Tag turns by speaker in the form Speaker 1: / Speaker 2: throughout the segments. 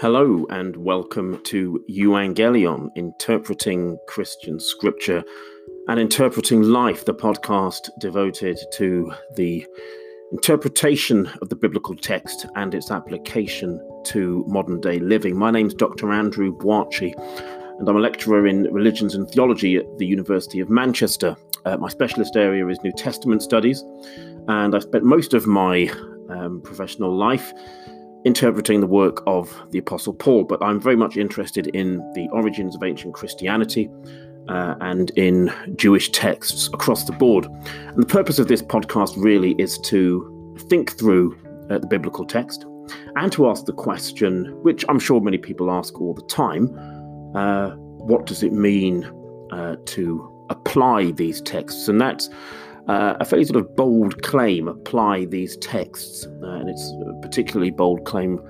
Speaker 1: Hello and welcome to Evangelion, interpreting Christian scripture and interpreting life, the podcast devoted to the interpretation of the biblical text and its application to modern day living. My name's Dr. Andrew Boakye, and I'm a lecturer in religions and theology at the University of Manchester. Uh, my specialist area is New Testament studies, and I spent most of my um, professional life interpreting the work of the Apostle Paul, but I'm very much interested in the origins of ancient Christianity uh, and in Jewish texts across the board. And the purpose of this podcast really is to think through uh, the biblical text and to ask the question, which I'm sure many people ask all the time uh, what does it mean uh, to apply these texts? And that's uh, a fairly sort of bold claim apply these texts, uh, and it's a particularly bold claim,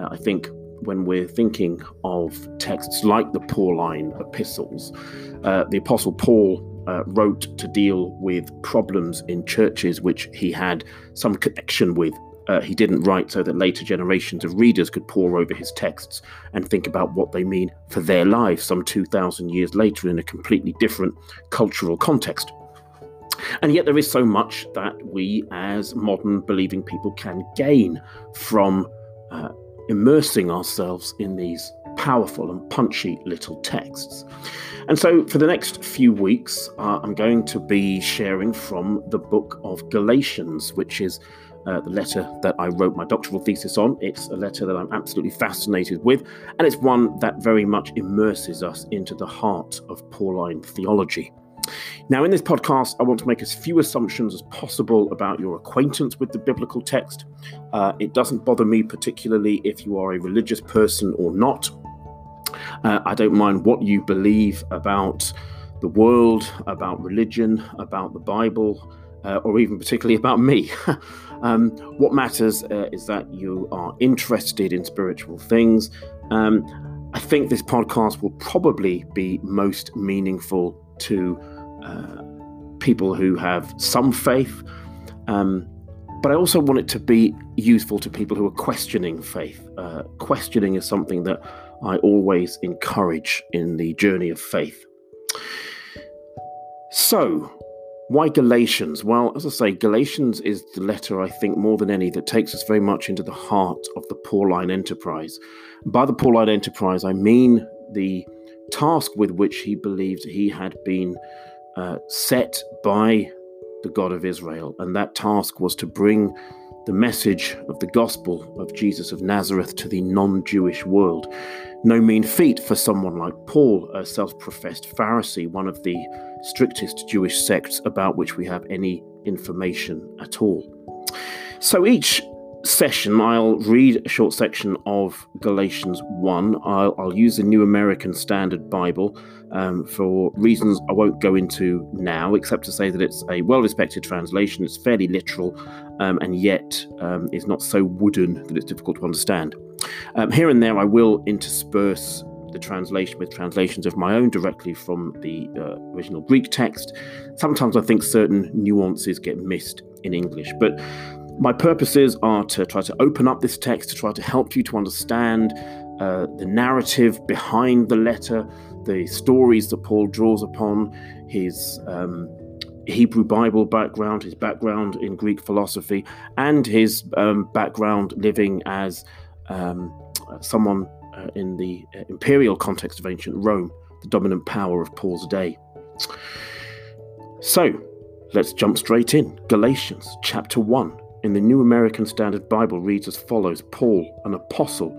Speaker 1: uh, I think, when we're thinking of texts like the Pauline epistles. Uh, the Apostle Paul uh, wrote to deal with problems in churches which he had some connection with. Uh, he didn't write so that later generations of readers could pore over his texts and think about what they mean for their lives some 2,000 years later in a completely different cultural context. And yet, there is so much that we, as modern believing people, can gain from uh, immersing ourselves in these powerful and punchy little texts. And so, for the next few weeks, uh, I'm going to be sharing from the book of Galatians, which is uh, the letter that I wrote my doctoral thesis on. It's a letter that I'm absolutely fascinated with, and it's one that very much immerses us into the heart of Pauline theology. Now, in this podcast, I want to make as few assumptions as possible about your acquaintance with the biblical text. Uh, it doesn't bother me particularly if you are a religious person or not. Uh, I don't mind what you believe about the world, about religion, about the Bible, uh, or even particularly about me. um, what matters uh, is that you are interested in spiritual things. Um, I think this podcast will probably be most meaningful to uh, people who have some faith. Um, but I also want it to be useful to people who are questioning faith. Uh, questioning is something that I always encourage in the journey of faith. So, why Galatians? Well, as I say, Galatians is the letter I think more than any that takes us very much into the heart of the Pauline enterprise. By the Pauline enterprise, I mean the task with which he believed he had been uh, set by the God of Israel, and that task was to bring the message of the gospel of Jesus of Nazareth to the non Jewish world. No mean feat for someone like Paul, a self professed Pharisee, one of the strictest Jewish sects about which we have any information at all. So each session, I'll read a short section of Galatians 1. I'll, I'll use the New American Standard Bible um, for reasons I won't go into now, except to say that it's a well respected translation. It's fairly literal um, and yet um, is not so wooden that it's difficult to understand. Um, here and there, I will intersperse the translation with translations of my own directly from the uh, original Greek text. Sometimes I think certain nuances get missed in English, but my purposes are to try to open up this text, to try to help you to understand uh, the narrative behind the letter, the stories that Paul draws upon, his um, Hebrew Bible background, his background in Greek philosophy, and his um, background living as um, someone uh, in the uh, imperial context of ancient Rome, the dominant power of Paul's day. So, let's jump straight in. Galatians chapter 1 in the New American Standard Bible reads as follows Paul, an apostle,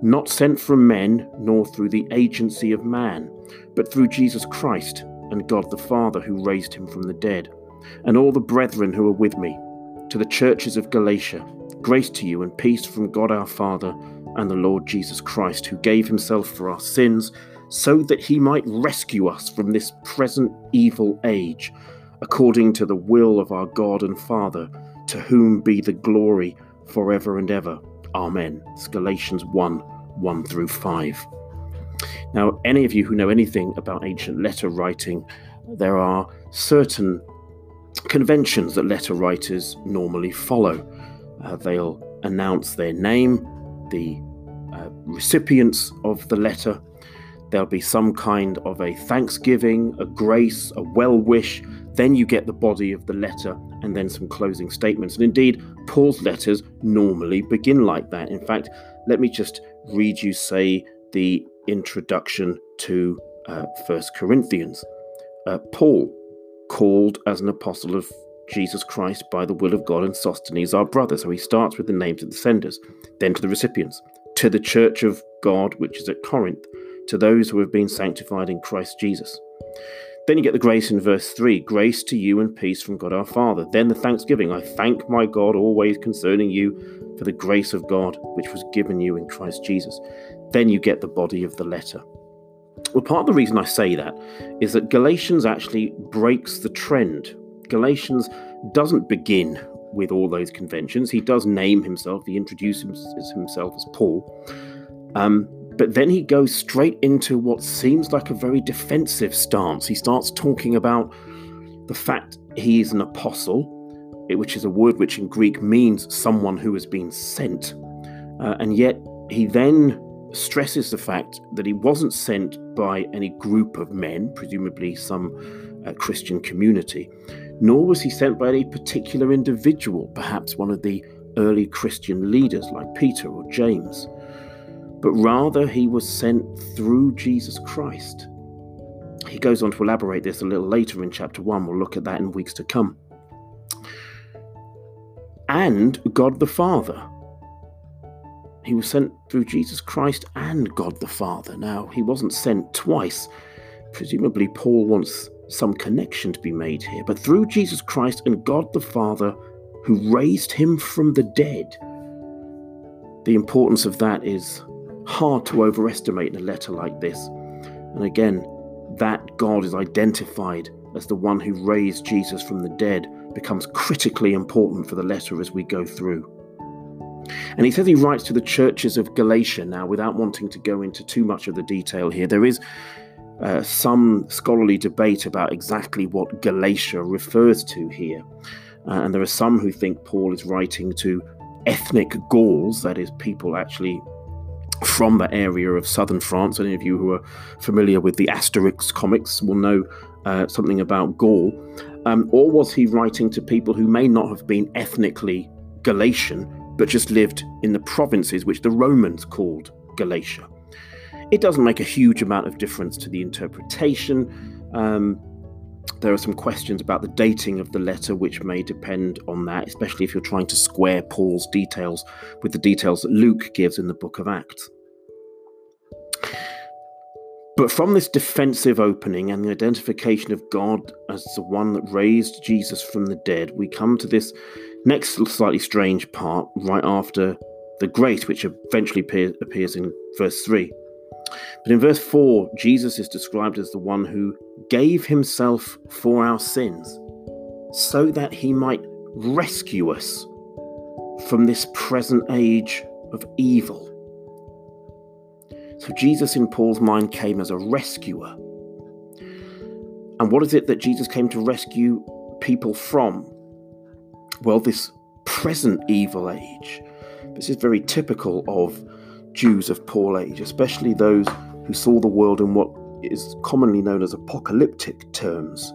Speaker 1: not sent from men nor through the agency of man, but through Jesus Christ and God the Father who raised him from the dead, and all the brethren who are with me, to the churches of Galatia, grace to you and peace from God our Father and the Lord Jesus Christ, who gave himself for our sins, so that he might rescue us from this present evil age, according to the will of our God and Father to whom be the glory forever and ever. Amen. It's Galatians 1 1 through 5. Now, any of you who know anything about ancient letter writing, there are certain conventions that letter writers normally follow. Uh, they'll announce their name, the uh, recipients of the letter. There'll be some kind of a thanksgiving, a grace, a well wish. Then you get the body of the letter and then some closing statements. And indeed, Paul's letters normally begin like that. In fact, let me just read you, say, the introduction to uh, First Corinthians. Uh, Paul, called as an apostle of Jesus Christ by the will of God, and Sosthenes, our brother. So he starts with the names of the senders, then to the recipients, to the church of God which is at Corinth, to those who have been sanctified in Christ Jesus. Then you get the grace in verse 3 grace to you and peace from God our Father. Then the thanksgiving I thank my God always concerning you for the grace of God which was given you in Christ Jesus. Then you get the body of the letter. Well, part of the reason I say that is that Galatians actually breaks the trend. Galatians doesn't begin with all those conventions. He does name himself, he introduces himself as Paul. Um, but then he goes straight into what seems like a very defensive stance. He starts talking about the fact he is an apostle, which is a word which in Greek means someone who has been sent. Uh, and yet he then stresses the fact that he wasn't sent by any group of men, presumably some uh, Christian community, nor was he sent by any particular individual, perhaps one of the early Christian leaders like Peter or James, but rather he was sent through Jesus Christ. He goes on to elaborate this a little later in chapter 1. We'll look at that in weeks to come. And God the Father he was sent through Jesus Christ and God the Father. Now, he wasn't sent twice. Presumably, Paul wants some connection to be made here. But through Jesus Christ and God the Father, who raised him from the dead. The importance of that is hard to overestimate in a letter like this. And again, that God is identified as the one who raised Jesus from the dead becomes critically important for the letter as we go through. And he says he writes to the churches of Galatia. Now, without wanting to go into too much of the detail here, there is uh, some scholarly debate about exactly what Galatia refers to here. Uh, and there are some who think Paul is writing to ethnic Gauls, that is, people actually from the area of southern France. Any of you who are familiar with the Asterix comics will know uh, something about Gaul. Um, or was he writing to people who may not have been ethnically Galatian, but just lived in the provinces which the Romans called Galatia. It doesn't make a huge amount of difference to the interpretation. Um, there are some questions about the dating of the letter, which may depend on that, especially if you're trying to square Paul's details with the details that Luke gives in the book of Acts. But from this defensive opening and the identification of God as the one that raised Jesus from the dead, we come to this next slightly strange part right after the grace, which eventually appear, appears in verse 3. But in verse 4, Jesus is described as the one who gave himself for our sins so that he might rescue us from this present age of evil. So Jesus, in Paul's mind, came as a rescuer. And what is it that Jesus came to rescue people from? Well, this present evil age. This is very typical of Jews of Paul age, especially those who saw the world in what is commonly known as apocalyptic terms.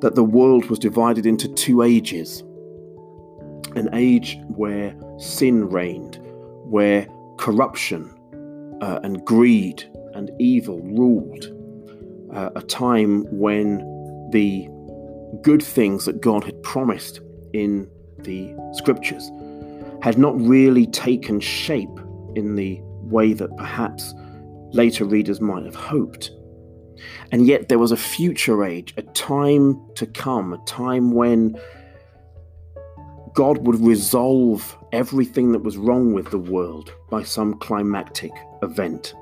Speaker 1: That the world was divided into two ages an age where sin reigned, where corruption uh, and greed and evil ruled. Uh, a time when the good things that God had promised in the scriptures had not really taken shape in the way that perhaps later readers might have hoped. And yet there was a future age, a time to come, a time when God would resolve everything that was wrong with the world by some climactic event.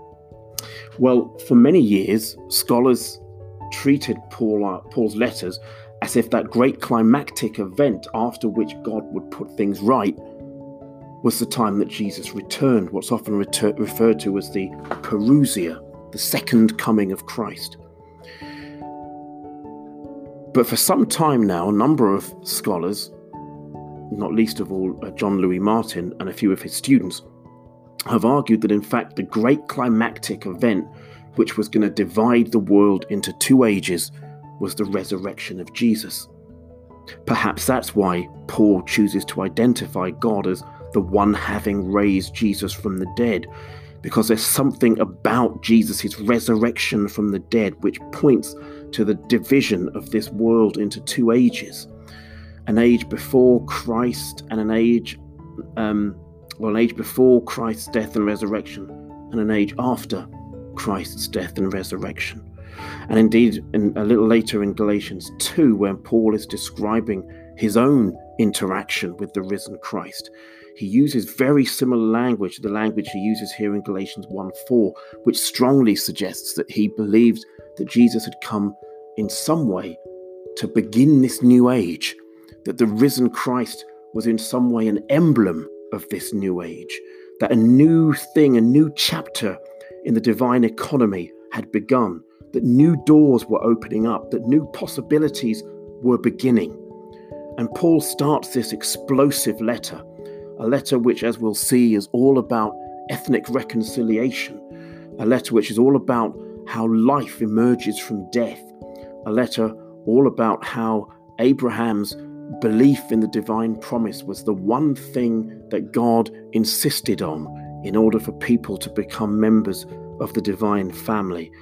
Speaker 1: Well, for many years, scholars treated Paul, uh, Paul's letters as if that great climactic event after which God would put things right was the time that Jesus returned, what's often referred to as the Parousia, the second coming of Christ. But for some time now, a number of scholars not least of all uh, John Louis Martyn and a few of his students, have argued that in fact the great climactic event which was going to divide the world into two ages was the resurrection of Jesus. Perhaps that's why Paul chooses to identify God as the one having raised Jesus from the dead, because there's something about Jesus' resurrection from the dead which points to the division of this world into two ages an age before Christ and an age, um, well, an age before Christ's death and resurrection, and an age after Christ's death and resurrection. And indeed, in, a little later in Galatians 2, when Paul is describing his own interaction with the risen Christ, he uses very similar language to the language he uses here in Galatians 1 4, which strongly suggests that he believed that Jesus had come in some way to begin this new age, that the risen Christ was in some way an emblem of this new age, that a new thing, a new chapter in the divine economy had begun, that new doors were opening up, that new possibilities were beginning. And Paul starts this explosive letter a letter which, as we'll see, is all about ethnic reconciliation, a letter which is all about how life emerges from death, a letter all about how Abraham's belief in the divine promise was the one thing that God insisted on in order for people to become members of the divine family.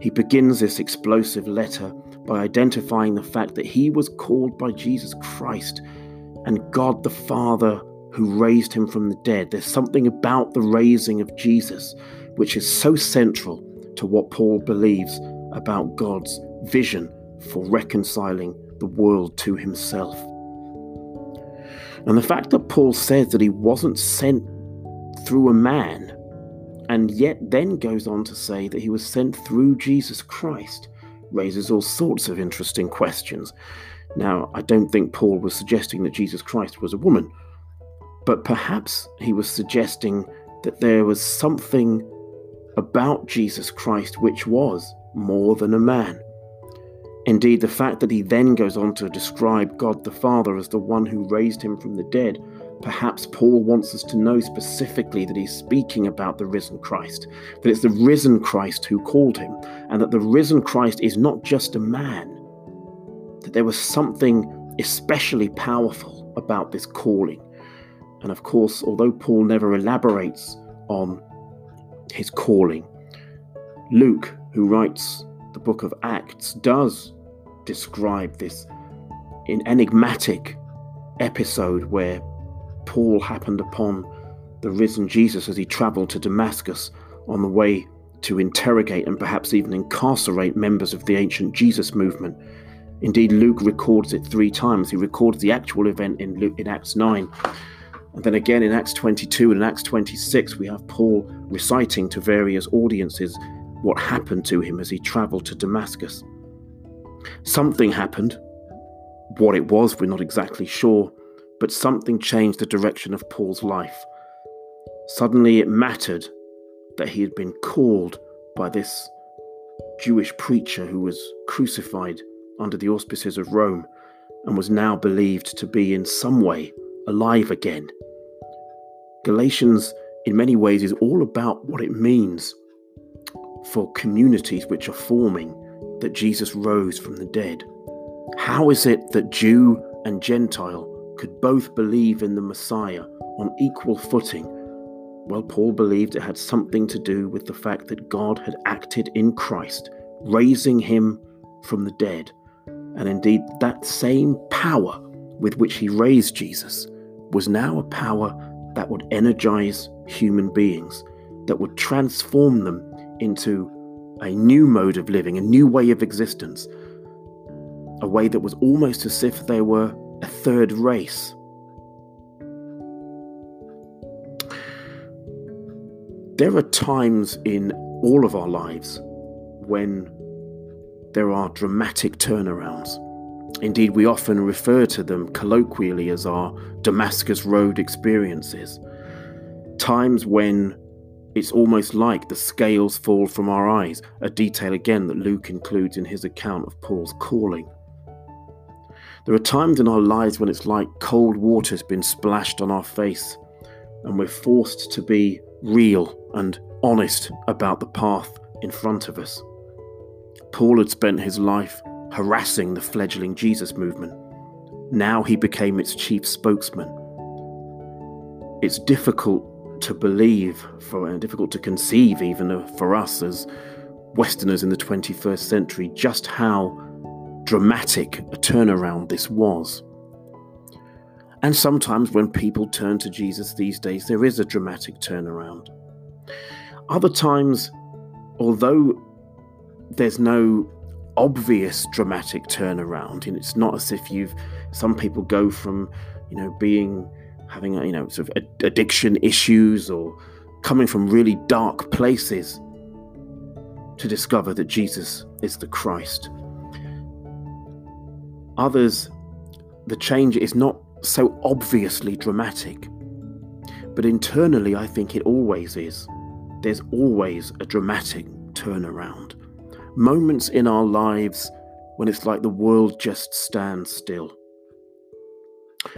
Speaker 1: He begins this explosive letter by identifying the fact that he was called by Jesus Christ and God the Father who raised him from the dead. There's something about the raising of Jesus which is so central to what Paul believes about God's vision for reconciling the world to himself. And the fact that Paul says that he wasn't sent through a man, and yet then goes on to say that he was sent through Jesus Christ, raises all sorts of interesting questions. Now, I don't think Paul was suggesting that Jesus Christ was a woman but perhaps he was suggesting that there was something about Jesus Christ which was more than a man. Indeed, the fact that he then goes on to describe God the Father as the one who raised him from the dead, perhaps Paul wants us to know specifically that he's speaking about the risen Christ, that it's the risen Christ who called him, and that the risen Christ is not just a man, that there was something especially powerful about this calling. And of course, although Paul never elaborates on his calling, Luke, who writes the book of Acts, does describe this enigmatic episode where Paul happened upon the risen Jesus as he traveled to Damascus on the way to interrogate and perhaps even incarcerate members of the ancient Jesus movement. Indeed, Luke records it three times. He records the actual event in, Luke, in Acts 9 and then again in Acts 22 and in Acts 26, we have Paul reciting to various audiences what happened to him as he traveled to Damascus. Something happened. What it was, we're not exactly sure, but something changed the direction of Paul's life. Suddenly it mattered that he had been called by this Jewish preacher who was crucified under the auspices of Rome and was now believed to be in some way alive again. Galatians, in many ways, is all about what it means for communities which are forming that Jesus rose from the dead. How is it that Jew and Gentile could both believe in the Messiah on equal footing? Well, Paul believed it had something to do with the fact that God had acted in Christ, raising him from the dead. And indeed, that same power with which he raised Jesus was now a power that would energize human beings, that would transform them into a new mode of living, a new way of existence, a way that was almost as if they were a third race. There are times in all of our lives when there are dramatic turnarounds. Indeed, we often refer to them colloquially as our Damascus Road experiences. Times when it's almost like the scales fall from our eyes, a detail again that Luke includes in his account of Paul's calling. There are times in our lives when it's like cold water has been splashed on our face and we're forced to be real and honest about the path in front of us. Paul had spent his life harassing the fledgling Jesus movement. Now he became its chief spokesman. It's difficult to believe, for and difficult to conceive, even for us as Westerners in the 21st century, just how dramatic a turnaround this was. And sometimes when people turn to Jesus these days, there is a dramatic turnaround. Other times, although there's no obvious dramatic turnaround, and it's not as if you've, some people go from, you know, being, having, you know, sort of addiction issues or coming from really dark places to discover that Jesus is the Christ. Others, the change is not so obviously dramatic. But internally, I think it always is. There's always a dramatic turnaround. Moments in our lives when it's like the world just stands still.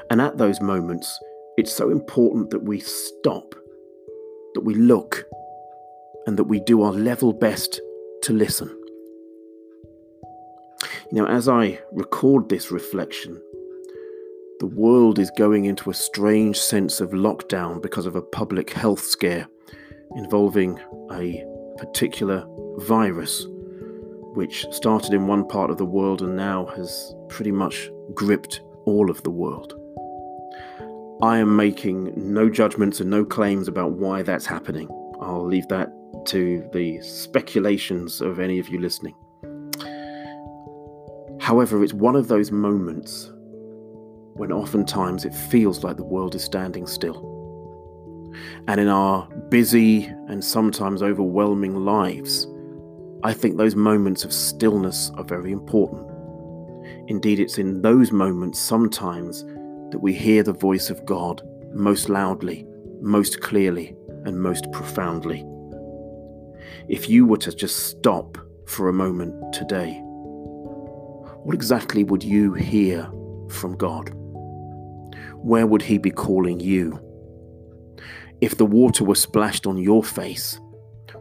Speaker 1: And at those moments, it's so important that we stop, that we look, and that we do our level best to listen. Know, as I record this reflection, the world is going into a strange sense of lockdown because of a public health scare involving a particular virus which started in one part of the world and now has pretty much gripped all of the world. I am making no judgments and no claims about why that's happening. I'll leave that to the speculations of any of you listening. However, it's one of those moments when oftentimes it feels like the world is standing still. And in our busy and sometimes overwhelming lives, I think those moments of stillness are very important. Indeed, it's in those moments sometimes that we hear the voice of God most loudly, most clearly, and most profoundly. If you were to just stop for a moment today, what exactly would you hear from God? where would he be calling you? If the water were splashed on your face,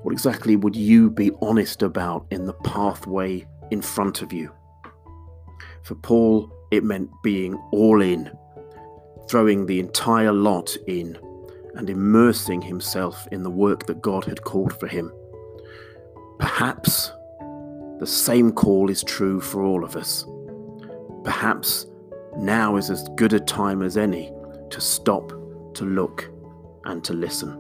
Speaker 1: what exactly would you be honest about in the pathway in front of you? For Paul, it meant being all in, throwing the entire lot in, and immersing himself in the work that God had called for him. Perhaps the same call is true for all of us. Perhaps now is as good a time as any to stop, to look, and to listen.